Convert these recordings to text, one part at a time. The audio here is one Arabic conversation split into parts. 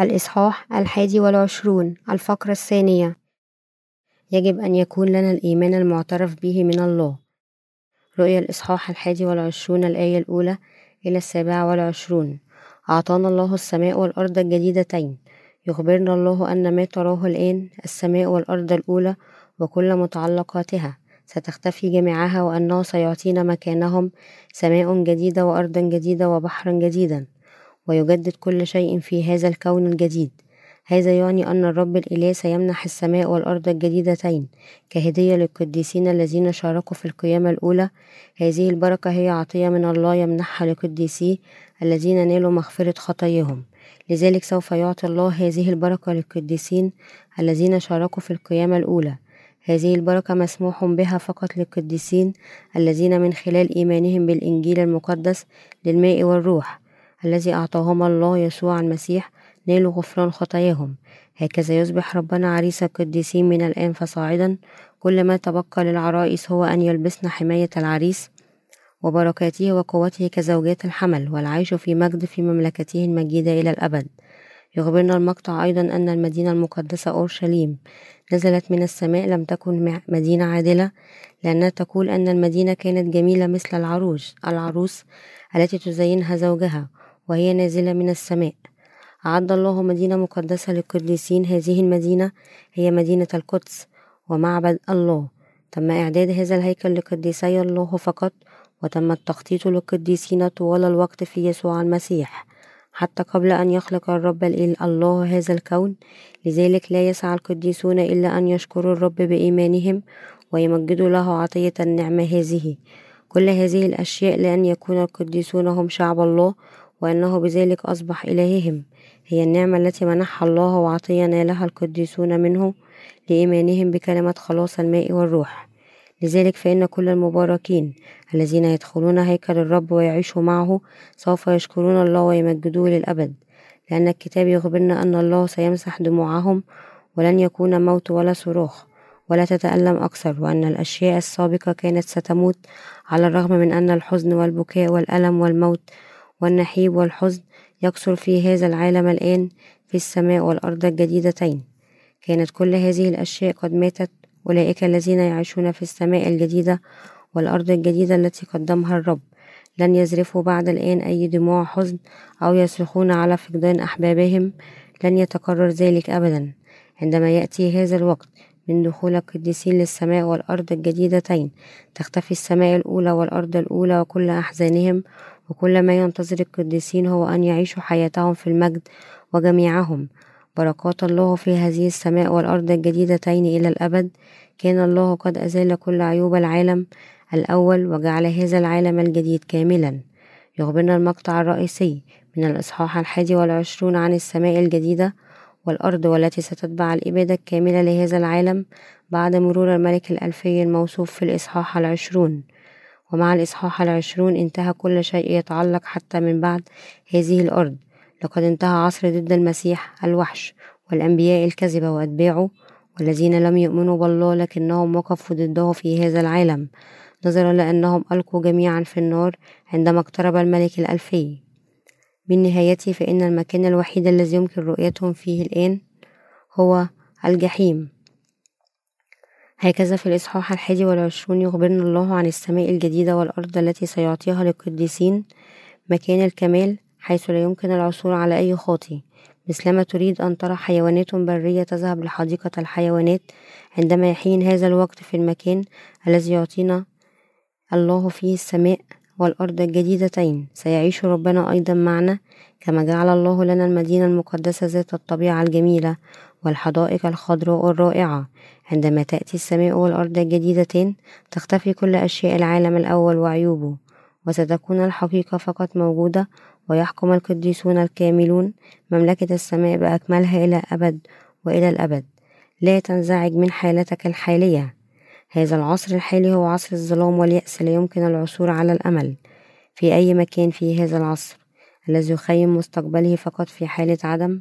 الإصحاح الحادي والعشرون الفقرة الثانية. يجب أن يكون لنا الإيمان المعترف به من الله. رؤيا الإصحاح الحادي والعشرون الآية الأولى إلى السابعة والعشرون. أعطانا الله السماء والأرض الجديدتين. يخبرنا الله أن ما تراه الآن السماء والأرض الأولى وكل متعلقاتها. ستختفي جميعها وأنه سيعطينا مكانهم سماء جديدة وأرضا جديدة وبحرا جديدا. ويجدد كل شيء في هذا الكون الجديد. هذا يعني أن الرب الإله سيمنح السماء والأرض الجديدتين كهدية للقديسين الذين شاركوا في القيامة الأولى. هذه البركة هي عطية من الله يمنحها لقديسيه الذين نالوا مغفرة خطاياهم. لذلك سوف يعطي الله هذه البركة للقديسين الذين شاركوا في القيامة الأولى. هذه البركة مسموح بها فقط للقديسين الذين من خلال إيمانهم بالإنجيل المقدس للماء والروح. الذي أعطاهما الله يسوع المسيح نالوا غفران خطاياهم. هكذا يصبح ربنا عريس القديسين من الآن فصاعدا. كل ما تبقى للعرائس هو أن يلبسن حماية العريس وبركاته وقوته كزوجات الحمل والعيش في مجد في مملكته المجيدة إلى الأبد. يخبرنا المقطع أيضا أن المدينة المقدسة أورشليم نزلت من السماء لم تكن مدينة عادلة لأنها تقول أن المدينة كانت جميلة مثل العروس العروس التي تزينها زوجها. وهي نازلة من السماء. أعد الله مدينة مقدسة للقديسين. هذه المدينة هي مدينة القدس ومعبد الله. تم إعداد هذا الهيكل لقديسي الله فقط وتم التخطيط للقديسين طوال الوقت في يسوع المسيح. حتى قبل أن يخلق الرب الله هذا الكون لذلك لا يسعى القديسون إلا أن يشكروا الرب بإيمانهم ويمجدوا له عطية النعمة هذه. كل هذه الأشياء لأن يكون القديسون هم شعب الله وأنه بذلك أصبح إلههم. هي النعمة التي منحها الله وعطية نالها القديسون منه لإيمانهم بكلمة خلاص الماء والروح. لذلك فإن كل المباركين الذين يدخلون هيكل الرب ويعيشوا معه سوف يشكرون الله ويمجدوه للأبد. لأن الكتاب يخبرنا أن الله سيمسح دموعهم ولن يكون موت ولا صراخ ولا تتألم أكثر وأن الأشياء السابقة كانت ستموت على الرغم من أن الحزن والبكاء والألم والموت والنحيب والحزن يكثر في هذا العالم الآن في السماء والأرض الجديدتين. كانت كل هذه الأشياء قد ماتت أولئك الذين يعيشون في السماء الجديدة والأرض الجديدة التي قدمها الرب. لن يزرفوا بعد الآن أي دموع حزن أو يصرخون على فقدان أحبابهم. لن يتكرر ذلك أبدا. عندما يأتي هذا الوقت من دخول القديسين للسماء والأرض الجديدتين تختفي السماء الأولى والأرض الأولى وكل أحزانهم وكل ما ينتظر القديسين هو أن يعيشوا حياتهم في المجد وجميعهم. بركات الله في هذه السماء والأرض الجديدتين إلى الأبد. كان الله قد أزال كل عيوب العالم الأول وجعل هذا العالم الجديد كاملا. يخبرنا المقطع الرئيسي من الإصحاح الحادي والعشرون عن السماء الجديدة والأرض والتي ستتبع الإبادة الكاملة لهذا العالم بعد مرور الملك الألفي الموصوف في الإصحاح العشرون. ومع الإصحاح العشرون انتهى كل شيء يتعلق حتى من بعد هذه الأرض. لقد انتهى عصر ضد المسيح الوحش والأنبياء الكذبة وأتباعه والذين لم يؤمنوا بالله لكنهم وقفوا ضده في هذا العالم. نظرا لأنهم ألقوا جميعا في النار عندما اقترب الملك الألفي. بالنهاية فإن المكان الوحيد الذي يمكن رؤيتهم فيه الآن هو الجحيم. هكذا في الإصحاح الحادي والعشرون يخبرنا الله عن السماء الجديدة والأرض التي سيعطيها للقديسين مكان الكمال حيث لا يمكن العثور على أي خاطي مثلما تريد أن ترى حيوانات برية تذهب لحديقة الحيوانات عندما يحين هذا الوقت في المكان الذي يعطينا الله فيه السماء والأرض الجديدتين. سيعيش ربنا أيضا معنا كما جعل الله لنا المدينة المقدسة ذات الطبيعة الجميلة. والحدائق الخضراء الرائعة. عندما تأتي السماء والأرض الجديدتين تختفي كل أشياء العالم الأول وعيوبه. وستكون الحقيقة فقط موجودة ويحكم القديسون الكاملون مملكة السماء بأكملها إلى أبد وإلى الأبد. لا تنزعج من حالتك الحالية. هذا العصر الحالي هو عصر الظلام واليأس لا يمكن العثور على الأمل. في أي مكان في هذا العصر الذي يخيم مستقبله فقط في حالة عدم؟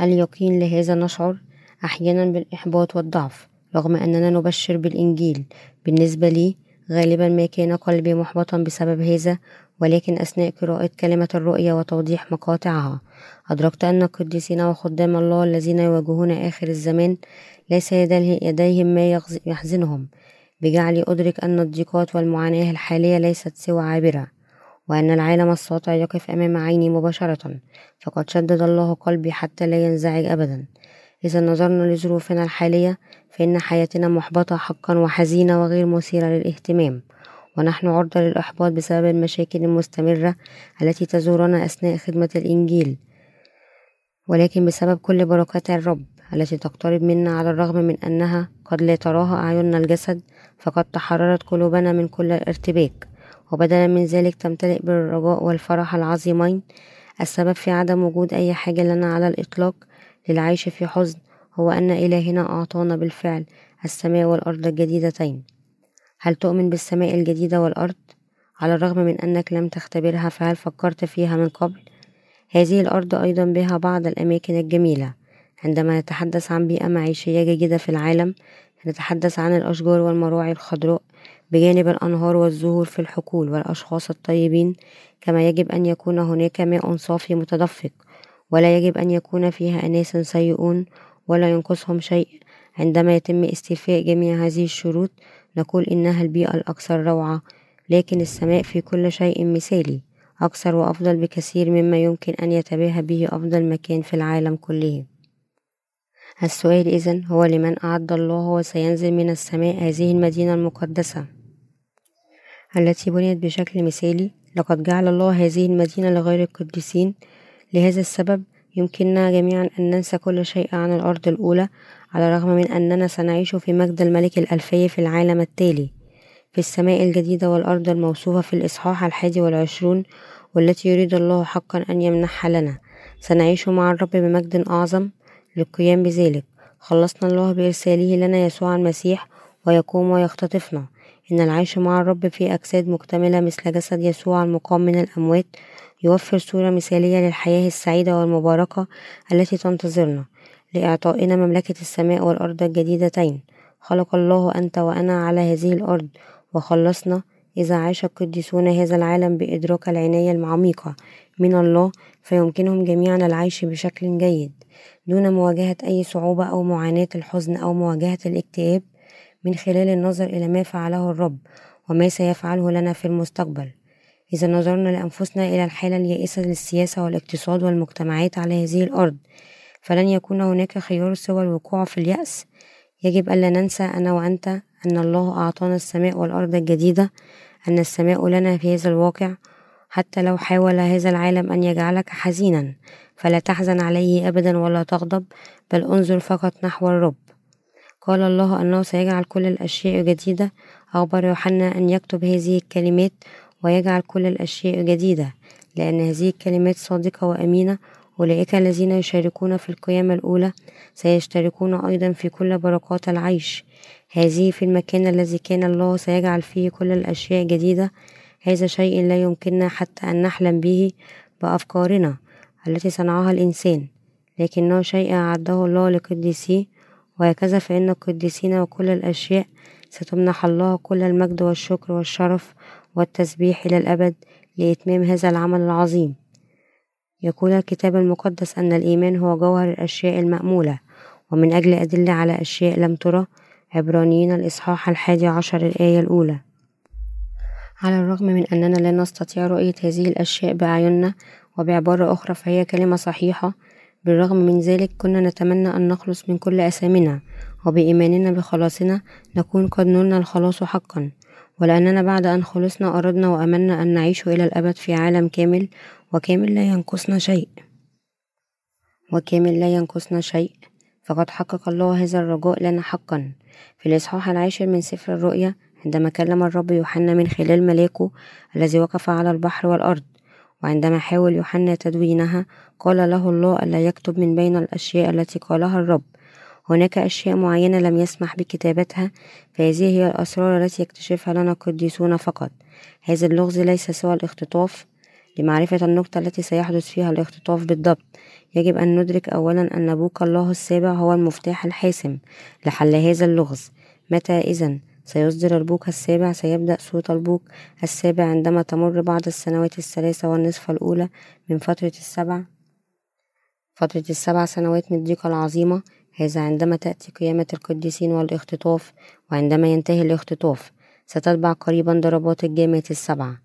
اليقين لهذا نشعر؟ أحيانا بالإحباط والضعف رغم أننا نبشر بالإنجيل. بالنسبة لي غالبا ما كان قلبي محبطا بسبب هذا ولكن أثناء قراءة كلمة الرؤيا وتوضيح مقاطعها أدركت أن القديسين وخدام الله الذين يواجهون آخر الزمان ليس يديهم ما يحزنهم. بجعلي أدرك أن الضيقات والمعاناة الحالية ليست سوى عابرة. وأن العالم الساطع يقف أمام عيني مباشرة فقد شدد الله قلبي حتى لا ينزعج أبدا. إذا نظرنا لظروفنا الحالية فإن حياتنا محبطة حقا وحزينة وغير مثيرة للاهتمام. ونحن عرضة للإحباط بسبب المشاكل المستمرة التي تزورنا أثناء خدمة الإنجيل. ولكن بسبب كل بركات الرب التي تقترب منا على الرغم من أنها قد لا تراها أعيننا الجسد فقد تحررت قلوبنا من كل الارتباك. وبدلا من ذلك تمتلئ بالرجاء والفرح العظيمين السبب في عدم وجود أي حاجة لنا على الإطلاق للعيش في حزن هو أن إلهنا أعطانا بالفعل السماء والأرض الجديدتين هل تؤمن بالسماء الجديدة والأرض؟ على الرغم من أنك لم تختبرها فهل فكرت فيها من قبل؟ هذه الأرض أيضا بها بعض الأماكن الجميلة عندما نتحدث عن بيئة معيشية جيدة في العالم نتحدث عن الأشجار والمراعي الخضراء بجانب الأنهار والزهور في الحقول والأشخاص الطيبين كما يجب أن يكون هناك ماء صافي متدفق ولا يجب أن يكون فيها أناس سيئون ولا ينقصهم شيء. عندما يتم استيفاء جميع هذه الشروط نقول إنها البيئة الأكثر روعة لكن السماء في كل شيء مثالي أكثر وأفضل بكثير مما يمكن أن يتباهى به أفضل مكان في العالم كله. السؤال إذن هو لمن أعد الله وسينزل من السماء هذه المدينة المقدسة؟ التي بنيت بشكل مثالي لقد جعل الله هذه المدينة لغير القديسين. لهذا السبب يمكننا جميعا أن ننسى كل شيء عن الأرض الأولى على الرغم من أننا سنعيش في مجد الملك الألفي في العالم التالي. في السماء الجديدة والأرض الموصوفة في الإصحاح الحادي والعشرون والتي يريد الله حقا أن يمنحها لنا. سنعيش مع الرب بمجد أعظم للقيام بذلك. خلصنا الله بإرساله لنا يسوع المسيح ويقوم ويختطفنا. إن العيش مع الرب في أجساد مكتملة مثل جسد يسوع المقام من الأموات يوفر صورة مثالية للحياة السعيدة والمباركة التي تنتظرنا. لإعطائنا مملكة السماء والأرض الجديدتين. خلق الله أنت وأنا على هذه الأرض. وخلصنا إذا عاش القديسون هذا العالم بإدراك العناية العميقة من الله فيمكنهم جميعا العيش بشكل جيد. دون مواجهة أي صعوبة أو معاناة الحزن أو مواجهة الاكتئاب من خلال النظر إلى ما فعله الرب وما سيفعله لنا في المستقبل. إذا نظرنا لأنفسنا إلى الحالة اليائسة للسياسة والاقتصاد والمجتمعات على هذه الأرض فلن يكون هناك خيار سوى الوقوع في اليأس. يجب ألا ننسى أنا وأنت أن الله أعطانا السماء والأرض الجديدة أن السماء لنا في هذا الواقع حتى لو حاول هذا العالم أن يجعلك حزينا فلا تحزن عليه أبدا ولا تغضب بل انظر فقط نحو الرب. قال الله أنه سيجعل كل الأشياء جديدة. أخبر يوحنا أن يكتب هذه الكلمات ويجعل كل الأشياء جديدة لأن هذه الكلمات صادقة وأمينة. أولئك الذين يشاركون في القيامة الأولى سيشتركون أيضا في كل بركات العيش. هذه في المكان الذي كان الله سيجعل فيه كل الأشياء جديدة. هذا شيء لا يمكننا حتى أن نحلم به بأفكارنا التي صنعها الإنسان لكنه شيء أعده الله لقديسيه وهكذا فإن القديسين وكل الأشياء ستمنح الله كل المجد والشكر والشرف والتسبيح إلى الأبد لإتمام هذا العمل العظيم. يقول الكتاب المقدس أن الإيمان هو جوهر الأشياء المأمولة ومن أجل أدلة على أشياء لم ترى عبرانيين الإصحاح الحادي عشر الآية الأولى. على الرغم من أننا لا نستطيع رؤية هذه الأشياء بأعيننا وبعبارة أخرى فهي كلمة صحيحة بالرغم من ذلك كنا نتمنى أن نخلص من كل أثامنا وبإيماننا بخلاصنا نكون قد نلنا الخلاص حقا. ولأننا بعد أن خلصنا أردنا وأمنا أن نعيش إلى الأبد في عالم كامل وكامل لا ينقصنا شيء. وكامل لا ينقصنا شيء. فقد حقق الله هذا الرجاء لنا حقا. في الإصحاح العاشر من سفر الرؤيا عندما كلم الرب يوحنا من خلال ملاكه الذي وقف على البحر والأرض وعندما حاول يوحنا تدوينها قال له الله ألا يكتب من بين الأشياء التي قالها الرب. هناك أشياء معينة لم يسمح بكتابتها فهذه هي الأسرار التي يكتشفها لنا القديسون فقط. هذا اللغز ليس سوى الاختطاف. لمعرفة النقطة التي سيحدث فيها الاختطاف بالضبط يجب أن ندرك أولا أن بوك الله السابع هو المفتاح الحاسم لحل هذا اللغز. متى إذا سيصدر البوق السابع سيبدأ صوت البوق السابع عندما تمر بعض السنوات الثلاثة والنصف الأولى من فترة السبع. فترة السبع سنوات من الضيقة العظيمة. هذا عندما تأتي قيامة القديسين والاختطاف وعندما ينتهي الاختطاف ستتبع قريبا ضربات الجامعة السبعة.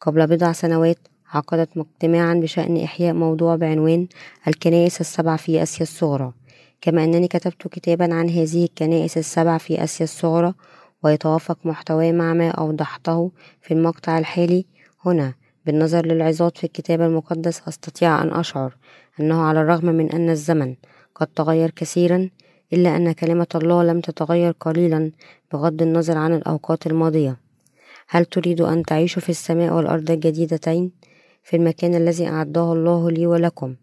قبل بضع سنوات عقدت مجتمعا بشأن إحياء موضوع بعنوان الكنائس السبع في آسيا الصغرى. كما أنني كتبت كتابا عن هذه الكنائس السبع في آسيا الصغرى ويتوافق محتواه مع ما أوضحته في المقطع الحالي. هنا بالنظر للعظات في الكتاب المقدس أستطيع أن أشعر أنه على الرغم من أن الزمن قد تغير كثيرا إلا أن كلمة الله لم تتغير قليلا بغض النظر عن الأوقات الماضية. هل تريد أن تعيش في السماء والأرض الجديدتين في المكان الذي أعده الله لي ولكم.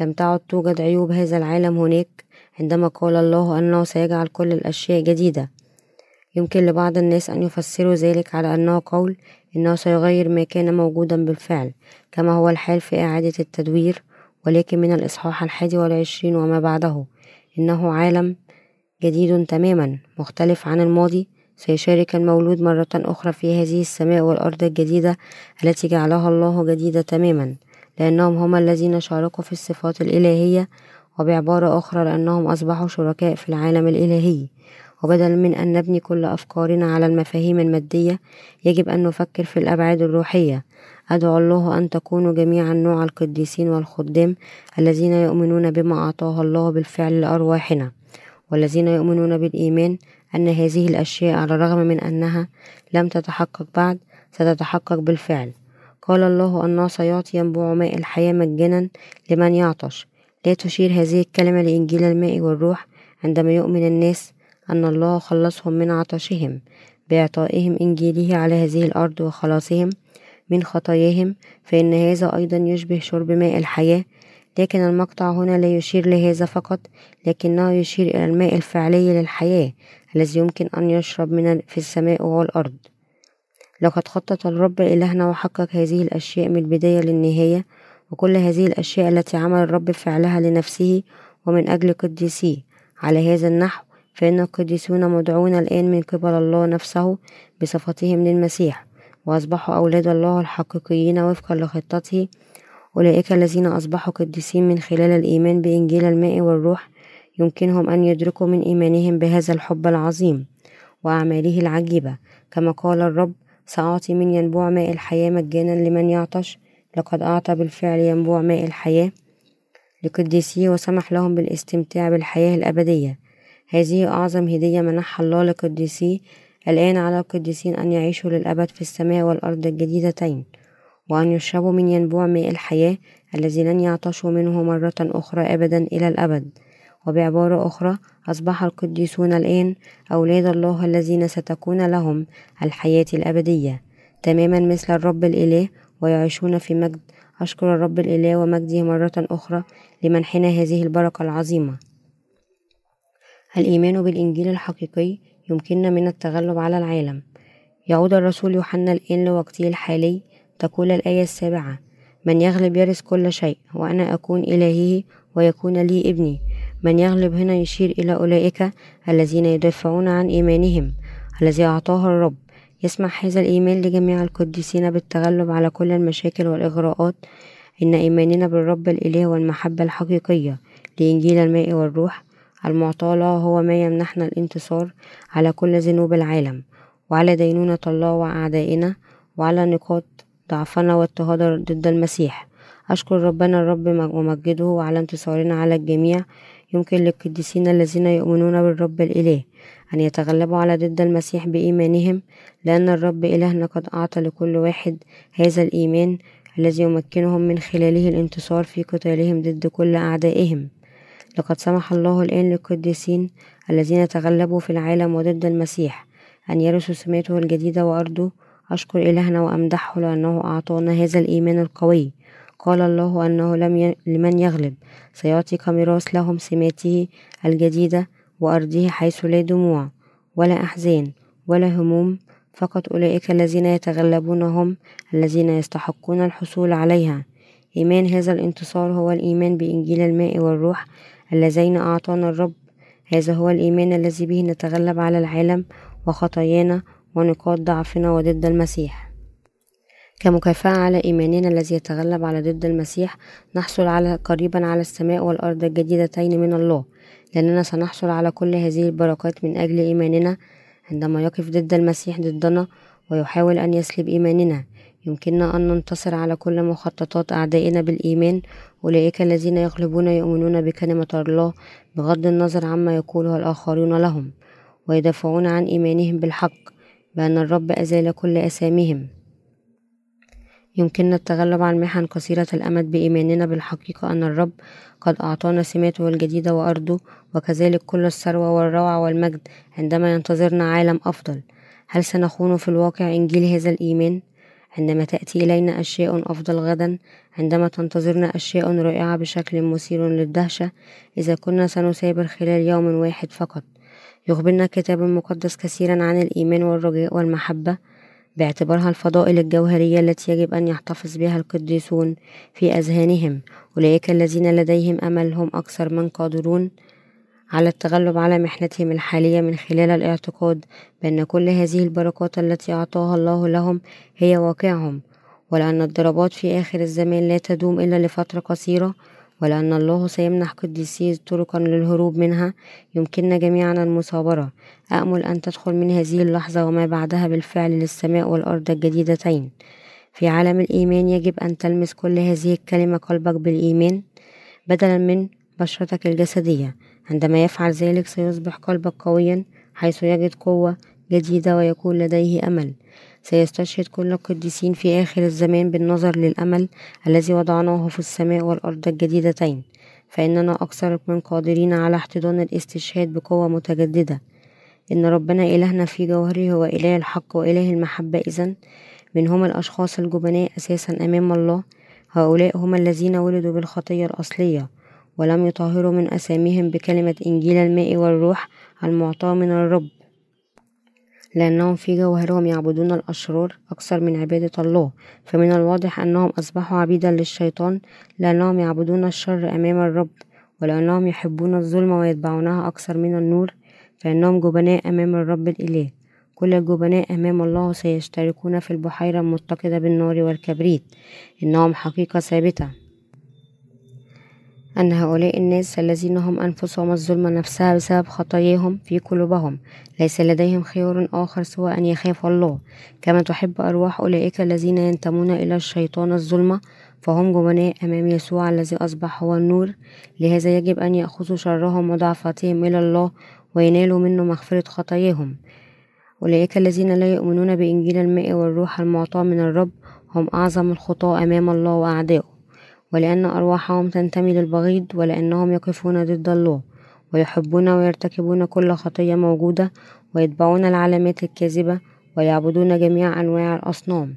لم تعد توجد عيوب هذا العالم هناك عندما قال الله أنه سيجعل كل الأشياء جديدة. يمكن لبعض الناس أن يفسروا ذلك على أنه قول إنه سيغير ما كان موجودا بالفعل كما هو الحال في إعادة التدوير ولكن من الإصحاح الحادي والعشرين وما بعده. إنه عالم جديد تماما مختلف عن الماضي سيشارك المولود مرة أخرى في هذه السماء والأرض الجديدة التي جعلها الله جديدة تماما لأنهم هم الذين شاركوا في الصفات الإلهية وبعبارة أخرى لأنهم أصبحوا شركاء في العالم الإلهي. وبدلا من أن نبني كل أفكارنا على المفاهيم المادية يجب أن نفكر في الأبعاد الروحية. أدعو الله أن تكونوا جميعا نوع القديسين والخدام الذين يؤمنون بما أعطاه الله بالفعل لأرواحنا والذين يؤمنون بالإيمان أن هذه الأشياء على الرغم من أنها لم تتحقق بعد ستتحقق بالفعل. قال الله أنه سيعطي ينبوع ماء الحياة مجانا لمن يعطش. لا تشير هذه الكلمة لإنجيل الماء والروح. عندما يؤمن الناس أن الله خلصهم من عطشهم بإعطائهم إنجيله على هذه الأرض وخلاصهم من خطاياهم فإن هذا أيضا يشبه شرب ماء الحياة. لكن المقطع هنا لا يشير لهذا فقط لكنه يشير إلى الماء الفعلي للحياة الذي يمكن أن يشرب من في السماء والأرض لقد خطط الرب إلهنا وحقق هذه الأشياء من البداية للنهاية وكل هذه الأشياء التي عمل الرب فعلها لنفسه ومن أجل قديسيه. على هذا النحو فإن القديسون مدعون الآن من قبل الله نفسه بصفتهم للمسيح وأصبحوا أولاد الله الحقيقيين وفقا لخطته. أولئك الذين أصبحوا قديسين من خلال الإيمان بإنجيل الماء والروح يمكنهم أن يدركوا من إيمانهم بهذا الحب العظيم وأعماله العجيبة. كما قال الرب سأعطي من ينبوع ماء الحياة مجانا لمن يعطش لقد أعطى بالفعل ينبوع ماء الحياة لقديسيه وسمح لهم بالاستمتاع بالحياة الأبدية هذه أعظم هدية منحها الله لقديسيه الآن على القديسين أن يعيشوا للأبد في السماء والأرض الجديدتين وأن يشربوا من ينبوع ماء الحياة الذي لن يعطشوا منه مرة أخرى أبدا إلى الأبد. وبعبارة أخرى أصبح القديسون الآن أولاد الله الذين ستكون لهم الحياة الأبدية. تماما مثل الرب الإله ويعيشون في مجد. أشكر الرب الإله ومجده مرة أخرى لمنحنا هذه البركة العظيمة. الإيمان بالإنجيل الحقيقي يمكننا من التغلب على العالم. يعود الرسول يوحنا الآن لوقته الحالي تقول الآية السابعة من يغلب يرث كل شيء وأنا أكون إلهه ويكون لي ابني. من يغلب هنا يشير إلى أولئك الذين يدافعون عن إيمانهم الذي أعطاه الرب. يسمح هذا الإيمان لجميع القديسين بالتغلب على كل المشاكل والإغراءات. إن إيماننا بالرب الإله والمحبة الحقيقية لإنجيل الماء والروح المعطى له هو ما يمنحنا الانتصار على كل ذنوب العالم وعلى دينونة الله وأعدائنا وعلى نقاط ضعفنا واضطهاد ضد المسيح. أشكر ربنا الرب ومجده على انتصارنا على الجميع. يمكن للقديسين الذين يؤمنون بالرب الإله أن يتغلبوا على ضد المسيح بإيمانهم لأن الرب إلهنا قد أعطى لكل واحد هذا الإيمان الذي يمكنهم من خلاله الانتصار في قتالهم ضد كل أعدائهم. لقد سمح الله الآن للقديسين الذين تغلبوا في العالم وضد المسيح أن يرثوا سماته الجديدة وأرضه. أشكر إلهنا وأمدحه لأنه أعطانا هذا الإيمان القوي. قال الله أنه لم ي... لمن يغلب. سيعطي كميراث لهم سماته الجديدة وأرضه حيث لا دموع ولا أحزان ولا هموم. فقط أولئك الذين يتغلبون هم الذين يستحقون الحصول عليها. إيمان هذا الانتصار هو الإيمان بإنجيل الماء والروح اللذين أعطانا الرب. هذا هو الإيمان الذي به نتغلب على العالم وخطايانا ونقاط ضعفنا وضد المسيح. كمكافأة على إيماننا الذي يتغلب على ضد المسيح نحصل على قريبا على السماء والأرض الجديدتين من الله. لأننا سنحصل على كل هذه البركات من أجل إيماننا عندما يقف ضد المسيح ضدنا ويحاول أن يسلب إيماننا. يمكننا أن ننتصر على كل مخططات أعدائنا بالإيمان أولئك الذين يغلبون يؤمنون بكلمة الله بغض النظر عما يقوله الآخرون لهم ويدافعون عن إيمانهم بالحق بأن الرب أزال كل أساميهم يمكننا التغلب على المحن قصيرة الأمد بإيماننا بالحقيقة أن الرب قد أعطانا سماته الجديدة وأرضه وكذلك كل الثروة والروعة والمجد عندما ينتظرنا عالم أفضل هل سنخون في الواقع إنجيل هذا الإيمان؟ عندما تأتي إلينا أشياء أفضل غدا عندما تنتظرنا أشياء رائعة بشكل مثير للدهشة إذا كنا سنثابر خلال يوم واحد فقط. يخبرنا الكتاب المقدس كثيرا عن الإيمان والرجاء والمحبة. باعتبارها الفضائل الجوهرية التي يجب أن يحتفظ بها القديسون في أذهانهم أولئك الذين لديهم أمل هم أكثر من قادرون. على التغلب على محنتهم الحالية من خلال الاعتقاد بأن كل هذه البركات التي أعطاها الله لهم هي واقعهم ولأن الضربات في آخر الزمان لا تدوم إلا لفترة قصيرة ولأن الله سيمنح قديسيه طرقا للهروب منها. يمكننا جميعا المثابرة. أأمل أن تدخل من هذه اللحظة وما بعدها بالفعل للسماء والأرض الجديدتين. في عالم الإيمان يجب أن تلمس كل هذه الكلمة قلبك بالإيمان بدلا من بشرتك الجسدية. عندما يفعل ذلك سيصبح قلبك قويا حيث يجد قوة جديدة ويكون لديه أمل. سيستشهد كل القديسين في آخر الزمان بالنظر للأمل الذي وضعناه في السماء والأرض الجديدتين. فإننا أكثر من قادرين على احتضان الاستشهاد بقوة متجددة. إن ربنا إلهنا في جوهره هو إله الحق وإله المحبة إذن من هم الأشخاص الجبناء أساسا أمام الله هؤلاء هم الذين ولدوا بالخطية الأصلية. ولم يطهروا من أساميهم بكلمة إنجيل الماء والروح المعطاة من الرب. لأنهم في جوهرهم يعبدون الأشرار أكثر من عبادة الله فمن الواضح أنهم أصبحوا عبيدا للشيطان لأنهم يعبدون الشر أمام الرب ولأنهم يحبون الظلم ويتبعونها أكثر من النور فإنهم جبناء أمام الرب الإله. كل الجبناء أمام الله سيشتركون في البحيرة المتقدة بالنار والكبريت. إنهم حقيقة ثابتة. أن هؤلاء الناس الذين هم أنفسهم الظلم نفسها بسبب خطاياهم في قلوبهم ليس لديهم خيار آخر سوى أن يخافوا الله. كما تحب أرواح أولئك الذين ينتمون إلى الشيطان الظلمة فهم جبناء أمام يسوع الذي أصبح هو النور. لهذا يجب أن يأخذوا شرهم وضعفاتهم إلى الله وينالوا منه مغفرة خطاياهم. أولئك الذين لا يؤمنون بإنجيل الماء والروح المعطاة من الرب هم أعظم الخطاة أمام الله وأعدائه ولأن أرواحهم تنتمي للبغيض ولأنهم يقفون ضد الله ويحبون ويرتكبون كل خطية موجودة ويتبعون العلامات الكاذبة ويعبدون جميع أنواع الأصنام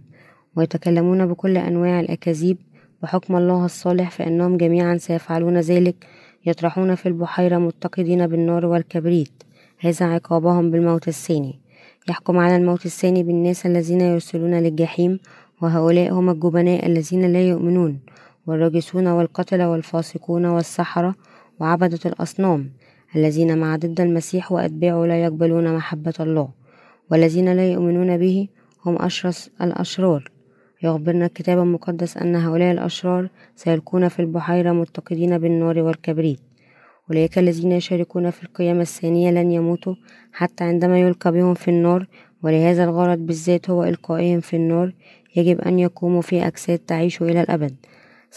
ويتكلمون بكل أنواع الأكاذيب بحكم الله الصالح فإنهم جميعا سيفعلون ذلك يطرحون في البحيرة متقدين بالنار والكبريت هذا عقابهم بالموت الثاني يحكم على الموت الثاني بالناس الذين يرسلون للجحيم وهؤلاء هم الجبناء الذين لا يؤمنون والراجسون والقتلة والفاسقون والسحرة وعبدة الأصنام الذين مع ضد المسيح وأتباعه لا يقبلون محبة الله والذين لا يؤمنون به هم أشرس الأشرار. يخبرنا الكتاب المقدس أن هؤلاء الأشرار سيلقون في البحيرة متقدين بالنار والكبريت. أولئك الذين يشاركون في القيامة الثانية لن يموتوا حتى عندما يلقى بهم في النار ولهذا الغرض بالذات هو إلقائهم في النار يجب أن يقوموا في أجساد تعيش إلى الأبد.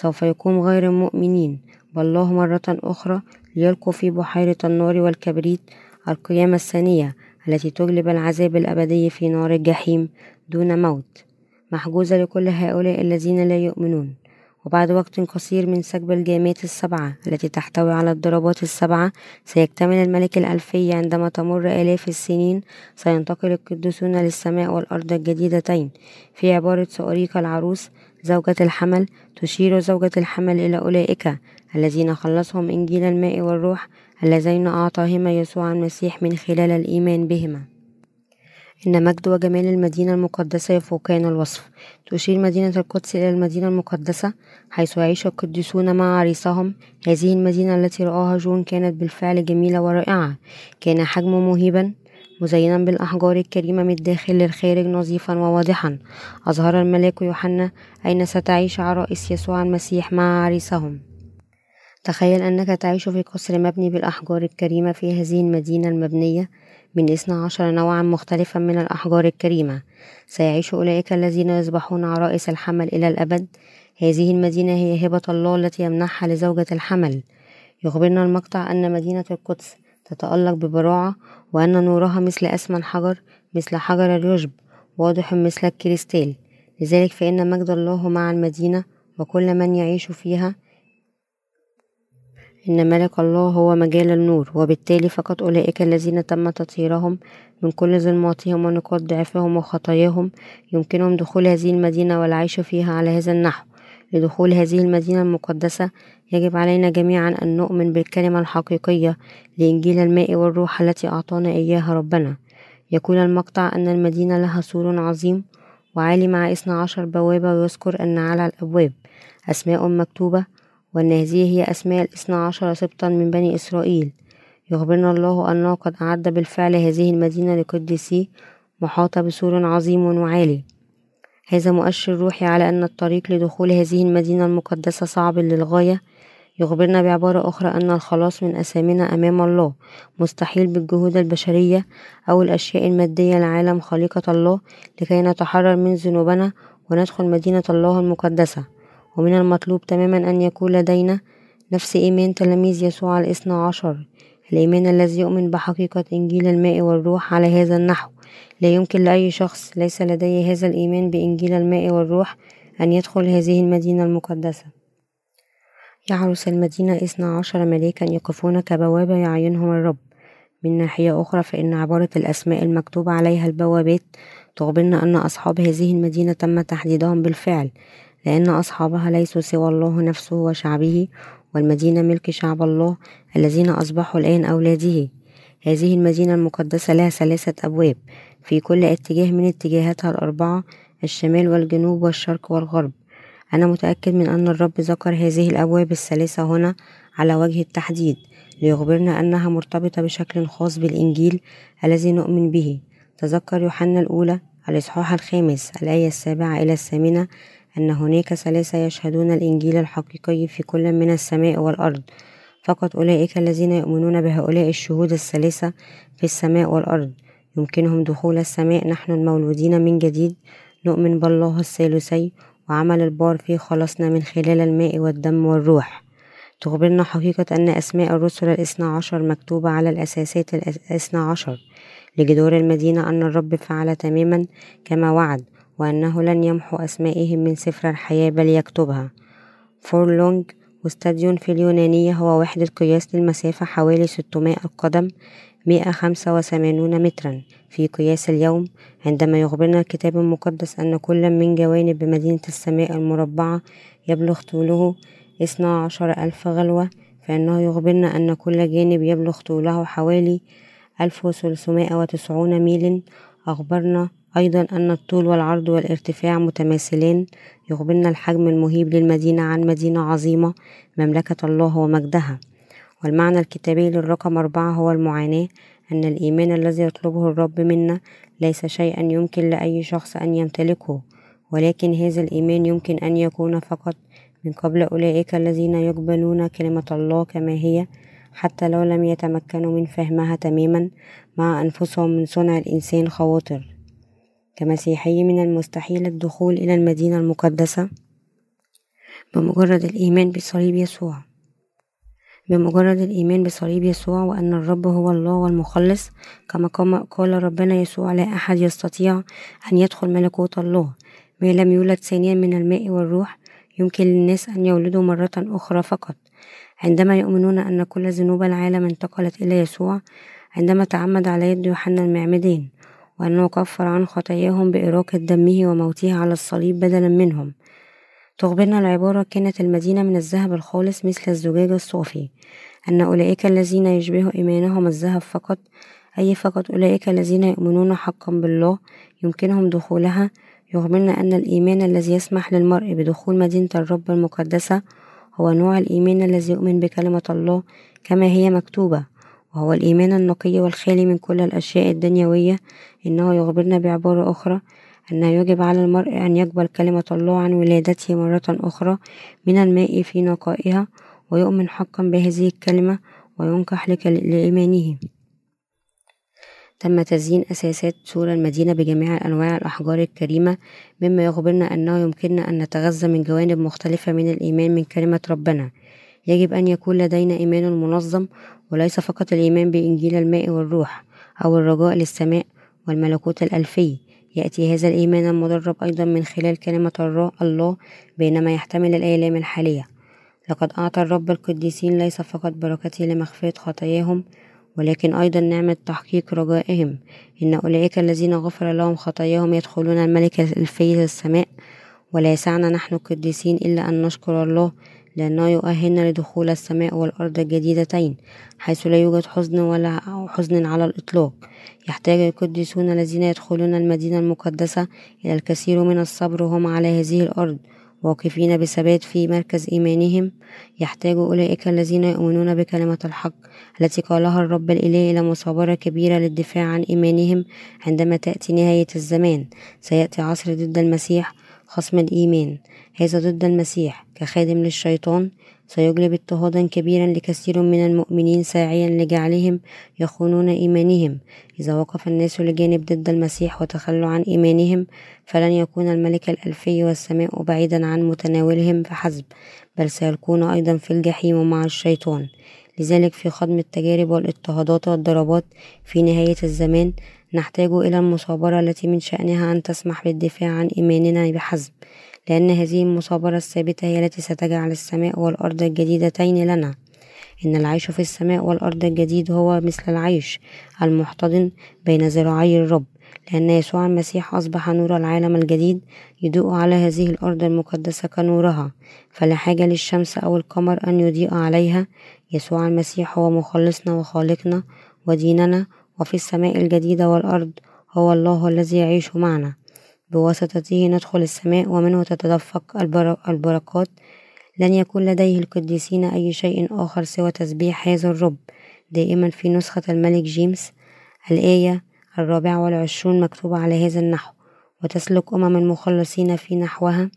سوف يقوم غير المؤمنين. والله مرة أخرى ليلقوا في بحيرة النار والكبريت القيامة الثانية التي تجلب العذاب الأبدي في نار الجحيم دون موت. محجوزة لكل هؤلاء الذين لا يؤمنون. وبعد وقت قصير من سكب الجامات السبعة التي تحتوي على الضربات السبعة سيكتمل الملك الألفي عندما تمر آلاف السنين. سينتقل القديسون للسماء والأرض الجديدتين. في عبارة سأريك العروس زوجة الحمل تشير زوجة الحمل إلى أولئك الذين خلصهم إنجيل الماء والروح اللذين أعطاهما يسوع المسيح من خلال الإيمان بهما. إن مجد وجمال المدينة المقدسة يفوقان الوصف. تشير مدينة القدس إلى المدينة المقدسة حيث يعيش القديسون مع عريسهم. هذه المدينة التي رآها جون كانت بالفعل جميلة ورائعة. كان حجمه مهيبا. مزينا بالأحجار الكريمة من الداخل للخارج نظيفا وواضحا. أظهر الملاك يوحنا أين ستعيش عرائس يسوع المسيح مع عريسهم. تخيل أنك تعيش في قصر مبني بالأحجار الكريمة في هذه المدينة المبنية من اثنا عشر نوعا مختلفا من الأحجار الكريمة. سيعيش أولئك الذين يصبحون عرائس الحمل إلى الأبد. هذه المدينة هي هبة الله التي يمنحها لزوجة الحمل. يخبرنا المقطع أن مدينة القدس تتألق ببراعة وأن نورها مثل أسمن حجر مثل حجر الرجب واضح مثل الكريستال. لذلك فإن مجد الله مع المدينة وكل من يعيش فيها. إن ملك الله هو مجال النور وبالتالي فقط أولئك الذين تم تطهيرهم من كل ظلماتهم ونقاط ضعفهم وخطاياهم يمكنهم دخول هذه المدينة والعيش فيها على هذا النحو. لدخول هذه المدينة المقدسة يجب علينا جميعا أن نؤمن بالكلمة الحقيقية لإنجيل الماء والروح التي أعطانا إياها ربنا. يقول المقطع أن المدينة لها سور عظيم وعالي مع اثنا عشر بوابة ويذكر أن على الأبواب أسماء مكتوبة وأن هذه هي أسماء الاثنى عشر سبطا من بني إسرائيل. يخبرنا الله أنه قد أعد بالفعل هذه المدينة لقدسيه محاطة بسور عظيم وعالي. هذا مؤشر روحي على أن الطريق لدخول هذه المدينة المقدسة صعب للغاية. يخبرنا بعبارة أخرى أن الخلاص من أثامنا أمام الله. مستحيل بالجهود البشرية أو الأشياء المادية العالم خليقة الله لكي نتحرر من ذنوبنا وندخل مدينة الله المقدسة. ومن المطلوب تماما أن يكون لدينا نفس إيمان تلاميذ يسوع الاثنى عشر. الإيمان الذي يؤمن بحقيقة إنجيل الماء والروح على هذا النحو. لا يمكن لأي شخص ليس لديه هذا الإيمان بإنجيل الماء والروح أن يدخل هذه المدينة المقدسة. يعرس المدينة اثنا عشر ملاكا يقفون كبوابة يعينهم الرب. من ناحية أخرى فإن عبارة الأسماء المكتوبة عليها البوابات تخبرنا أن أصحاب هذه المدينة تم تحديدهم بالفعل لأن أصحابها ليسوا سوى الله نفسه وشعبه والمدينة ملك شعب الله الذين أصبحوا الآن أولاده. هذه المدينة المقدسة لها ثلاثة أبواب. في كل اتجاه من اتجاهاتها الأربعة الشمال والجنوب والشرق والغرب. أنا متأكد من أن الرب ذكر هذه الأبواب الثلاثة هنا على وجه التحديد ليخبرنا أنها مرتبطة بشكل خاص بالإنجيل الذي نؤمن به. تذكر يوحنا الأولى الإصحاح الخامس الآية السابعة إلى الثامنة أن هناك ثلاثة يشهدون الإنجيل الحقيقي في كل من السماء والأرض. فقط أولئك الذين يؤمنون بهؤلاء الشهود الثلاثة في السماء والأرض. يمكنهم دخول السماء. نحن المولودين من جديد. نؤمن بالله الثالثي وعمل البار في خلصنا من خلال الماء والدم والروح. تخبرنا حقيقة أن أسماء الرسل الاثنى عشر مكتوبة على الأساسات الاثنى عشر. لجدار المدينة أن الرب فعل تماما كما وعد وأنه لن يمحو أسمائهم من سفر الحياة بل يكتبها. فورلونج واستاديون في اليونانية هو وحدة قياس للمسافة حوالي 600 قدم 185 مترا. في قياس اليوم عندما يخبرنا الكتاب المقدس أن كل من جوانب مدينة السماء المربعة يبلغ طوله اثنا عشر ألف غلوة فإنه يخبرنا أن كل جانب يبلغ طوله حوالي ألف وثلاثمائة وتسعون ميل أخبرنا أيضا أن الطول والعرض والارتفاع متماثلان يخبرنا الحجم المهيب للمدينة عن مدينة عظيمة مملكة الله ومجدها. والمعنى الكتابي للرقم أربعة هو المعاناة أن الإيمان الذي يطلبه الرب منا ليس شيئا يمكن لأي شخص أن يمتلكه ولكن هذا الإيمان يمكن أن يكون فقط من قبل أولئك الذين يقبلون كلمة الله كما هي حتى لو لم يتمكنوا من فهمها تماما مع أنفسهم من صنع الإنسان خواطر. كمسيحي من المستحيل الدخول إلى المدينة المقدسة؟ بمجرد الإيمان بصليب يسوع. بمجرد الإيمان بصليب يسوع وأن الرب هو الله والمخلص كما قال ربنا يسوع لا أحد يستطيع أن يدخل ملكوت الله ما لم يولد ثانيا من الماء والروح يمكن للناس أن يولدوا مرة أخرى فقط. عندما يؤمنون أن كل ذنوب العالم انتقلت إلى يسوع عندما تعمد على يد يوحنا المعمدان وأنه كفر عن خطاياهم بإراقة دمه وموته على الصليب بدلا منهم. تخبرنا العبارة كانت المدينة من الذهب الخالص مثل الزجاج الصافي أن أولئك الذين يشبه إيمانهم الذهب فقط أي فقط أولئك الذين يؤمنون حقا بالله يمكنهم دخولها. يخبرنا أن الإيمان الذي يسمح للمرء بدخول مدينة الرب المقدسة هو نوع الإيمان الذي يؤمن بكلمة الله كما هي مكتوبة. وهو الإيمان النقي والخالي من كل الأشياء الدنيوية إنه يخبرنا بعبارة أخرى أنه يجب على المرء أن يقبل كلمة الله عن ولادته مرة أخرى من الماء في نقائها ويؤمن حقا بهذه الكلمة وينكح لإيمانه. تم تزيين أساسات سور المدينة بجميع أنواع الأحجار الكريمة مما يخبرنا أنه يمكننا أن نتغذى من جوانب مختلفة من الإيمان من كلمة ربنا. يجب أن يكون لدينا إيمان منظم وليس فقط الإيمان بإنجيل الماء والروح أو الرجاء للسماء والملكوت الألفي. يأتي هذا الإيمان المدرب أيضا من خلال كلمة الله بينما يحتمل الآلام الحالية. لقد أعطى الرب القديسين ليس فقط بركته لمغفرة خطاياهم ولكن أيضا نعمة تحقيق رجائهم. إن أولئك الذين غفر لهم خطاياهم يدخلون الملك الفي السماء ولا يسعنا نحن القديسين إلا أن نشكر الله لأنه يؤهلنا لدخول السماء والأرض الجديدتين حيث لا يوجد حزن ولا حزن على الإطلاق. يحتاج القديسون الذين يدخلون المدينة المقدسة إلى الكثير من الصبر وهم على هذه الأرض واقفين بثبات في مركز إيمانهم. يحتاج أولئك الذين يؤمنون بكلمة الحق التي قالها الرب الإله إلى مثابرة كبيرة للدفاع عن إيمانهم عندما تأتي نهاية الزمان. سيأتي عصر ضد المسيح خصم الإيمان. هذا ضد المسيح. كخادم للشيطان سيجلب اضطهادا كبيرا لكثير من المؤمنين ساعيا لجعلهم يخونون إيمانهم. إذا وقف الناس لجانب ضد المسيح وتخلوا عن إيمانهم فلن يكون الملك الألفي والسماء بعيدا عن متناولهم فحسب بل سيكون أيضا في الجحيم مع الشيطان. لذلك في خضم التجارب والاضطهادات والضربات في نهاية الزمان نحتاج إلى المصابرة التي من شأنها أن تسمح بالدفاع عن إيماننا بحسب لأن هذه المصابرة الثابتة هي التي ستجعل السماء والأرض الجديدتين لنا. إن العيش في السماء والأرض الجديد هو مثل العيش المحتضن بين ذراعي الرب لأن يسوع المسيح أصبح نور العالم الجديد يضيء على هذه الأرض المقدسة كنورها. فلا حاجة للشمس أو القمر أن يضيء عليها. يسوع المسيح هو مخلصنا وخالقنا وديننا وفي السماء الجديدة والأرض هو الله الذي يعيش معنا. بواسطته ندخل السماء ومنه تتدفق البركات. لن يكون لديه القديسين أي شيء آخر سوى تسبيح هذا الرب. دائما في نسخة الملك جيمس الآية الرابعة والعشرون مكتوبة على هذا النحو. وتسلك أمم المخلصين في نحوها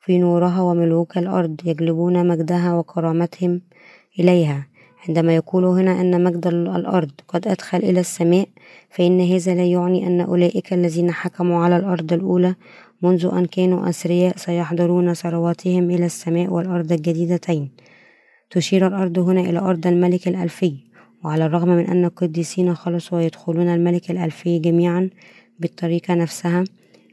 في نورها وملوك الأرض يجلبون مجدها وكرامتهم إليها. عندما يقول هنا أن مجد الأرض قد أدخل إلى السماء فإن هذا لا يعني أن أولئك الذين حكموا على الأرض الأولى منذ أن كانوا أثرياء سيحضرون ثرواتهم إلى السماء والأرض الجديدتين. تشير الأرض هنا إلى أرض الملك الألفي وعلى الرغم من أن القديسين خلصوا ويدخلون الملك الألفي جميعا بالطريقة نفسها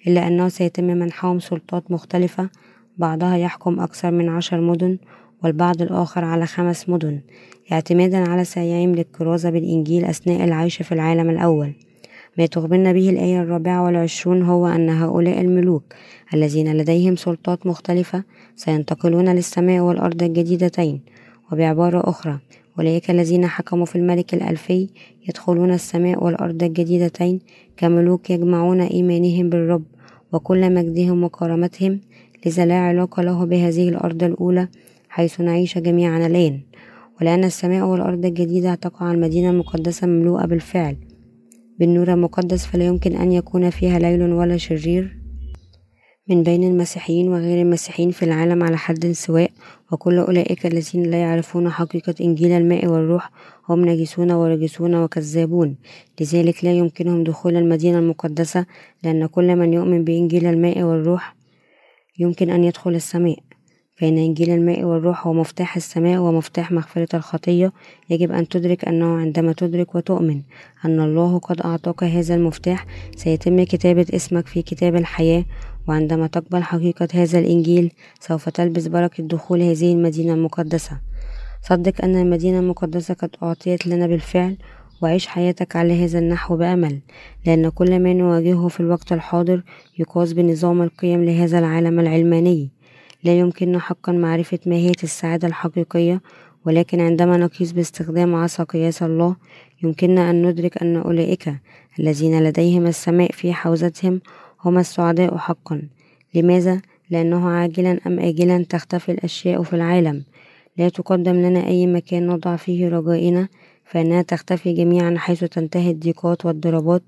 إلا أنه سيتم منحهم سلطات مختلفة بعضها يحكم أكثر من عشر مدن والبعض الآخر على خمس مدن. اعتمادا على سعيهم للكرازة بالإنجيل أثناء العيش في العالم الأول. ما تخبرنا به الآية الرابعة والعشرون هو أن هؤلاء الملوك الذين لديهم سلطات مختلفة سينتقلون للسماء والأرض الجديدتين وبعبارة أخرى. أولئك الذين حكموا في الملك الألفي يدخلون السماء والأرض الجديدتين كملوك يجمعون إيمانهم بالرب وكل مجدهم وكرامتهم لذا لا علاقة له بهذه الأرض الأولى حيث نعيش جميعا الآن. ولأن السماء والأرض الجديدة تقع المدينة المقدسة مملوءة بالفعل. بالنور المقدس فلا يمكن أن يكون فيها ليل ولا شرير من بين المسيحيين وغير المسيحيين في العالم على حد سواء. وكل أولئك الذين لا يعرفون حقيقة إنجيل الماء والروح هم نجسون ورجسون وكذابون. لذلك لا يمكنهم دخول المدينة المقدسة لأن كل من يؤمن بإنجيل الماء والروح يمكن أن يدخل السماء. فإن إنجيل الماء والروح هو مفتاح السماء ومفتاح مغفرة الخطية يجب أن تدرك أنه عندما تدرك وتؤمن أن الله قد أعطاك هذا المفتاح سيتم كتابة اسمك في كتاب الحياة وعندما تقبل حقيقة هذا الإنجيل سوف تلبس بركة دخول هذه المدينة المقدسة. صدق أن المدينة المقدسة قد أعطيت لنا بالفعل وعيش حياتك على هذا النحو بأمل لأن كل ما نواجهه في الوقت الحاضر يقاس بنظام القيم لهذا العالم العلماني. لا يمكننا حقا معرفة ماهية السعادة الحقيقية ولكن عندما نقيس باستخدام عصا قياس الله يمكننا أن ندرك أن أولئك الذين لديهم السماء في حوزتهم هم السعداء حقا. لماذا؟ لأنه عاجلا أم آجلا تختفي الأشياء في العالم. لا تقدم لنا أي مكان نضع فيه رجائنا فإنها تختفي جميعا حيث تنتهي الضيقات والضربات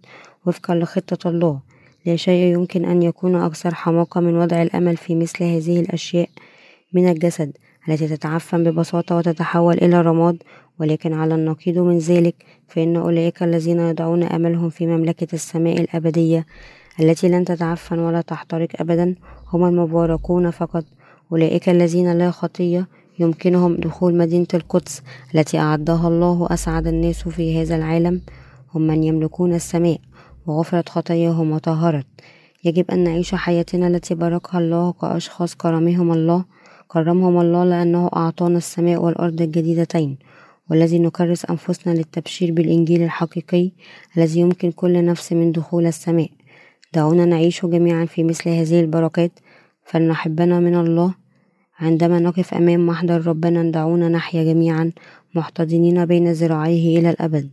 وفقا لخطة الله. لا شيء يمكن أن يكون أكثر حماقة من وضع الأمل في مثل هذه الأشياء من الجسد التي تتعفن ببساطة وتتحول إلى رماد ولكن على النقيض من ذلك فإن أولئك الذين يضعون أملهم في مملكة السماء الأبدية التي لن تتعفن ولا تحترق أبدا هم المباركون فقط. أولئك الذين لا خطية يمكنهم دخول مدينة القدس التي أعدها الله أسعد الناس في هذا العالم هم من يملكون السماء. وغفرت خطاياهم وطهرت. يجب أن نعيش حياتنا التي باركها الله كأشخاص كرمهم الله كرمهم الله لأنه أعطانا السماء والأرض الجديدتين والذي نكرس أنفسنا للتبشير بالإنجيل الحقيقي الذي يمكن كل نفس من دخول السماء. دعونا نعيش جميعا في مثل هذه البركات فلنحبنا من الله. عندما نقف أمام محضر ربنا دعونا نحيا جميعا محتضنين بين ذراعيه إلى الأبد.